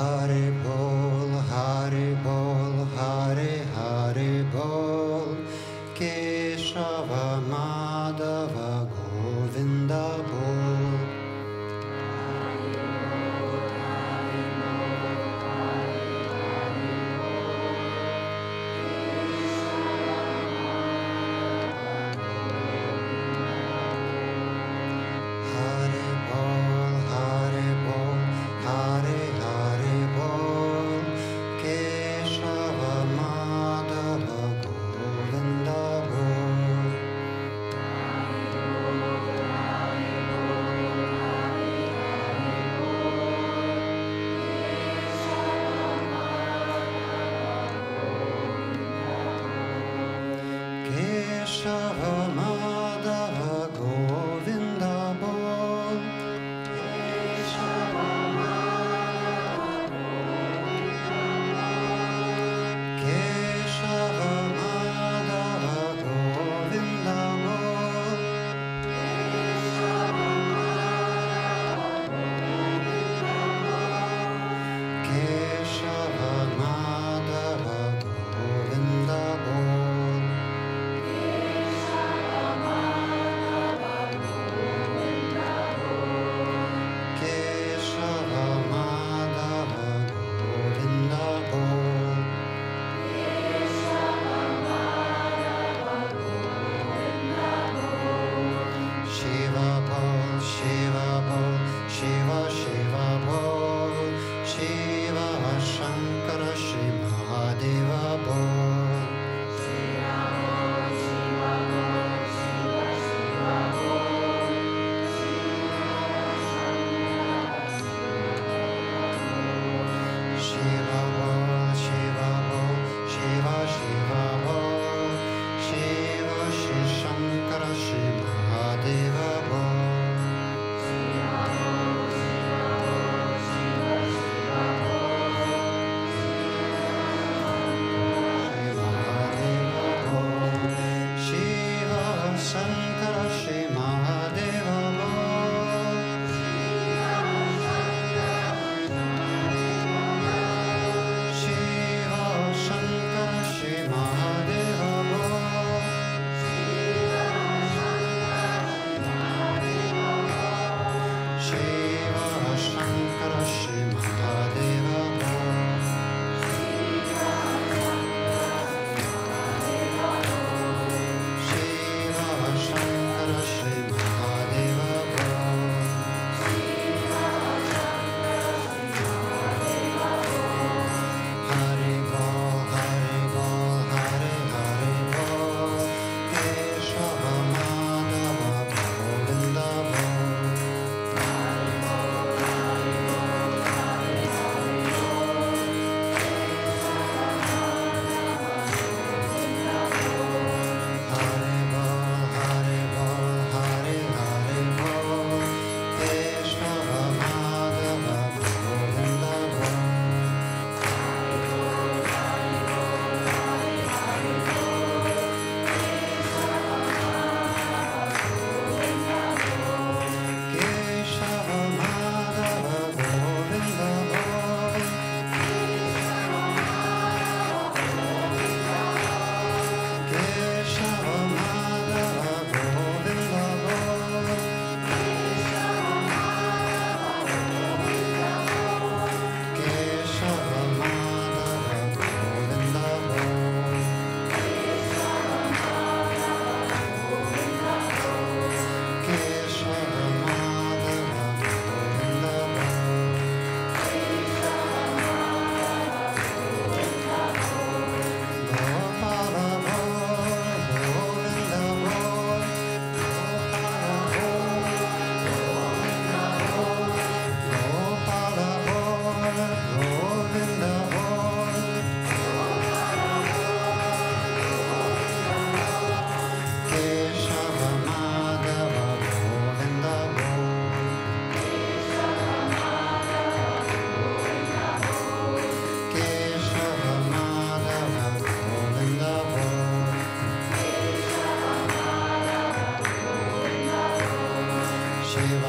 fare poi.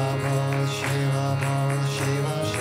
Shiva, Shiva, Shiva.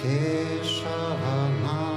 Keshavanam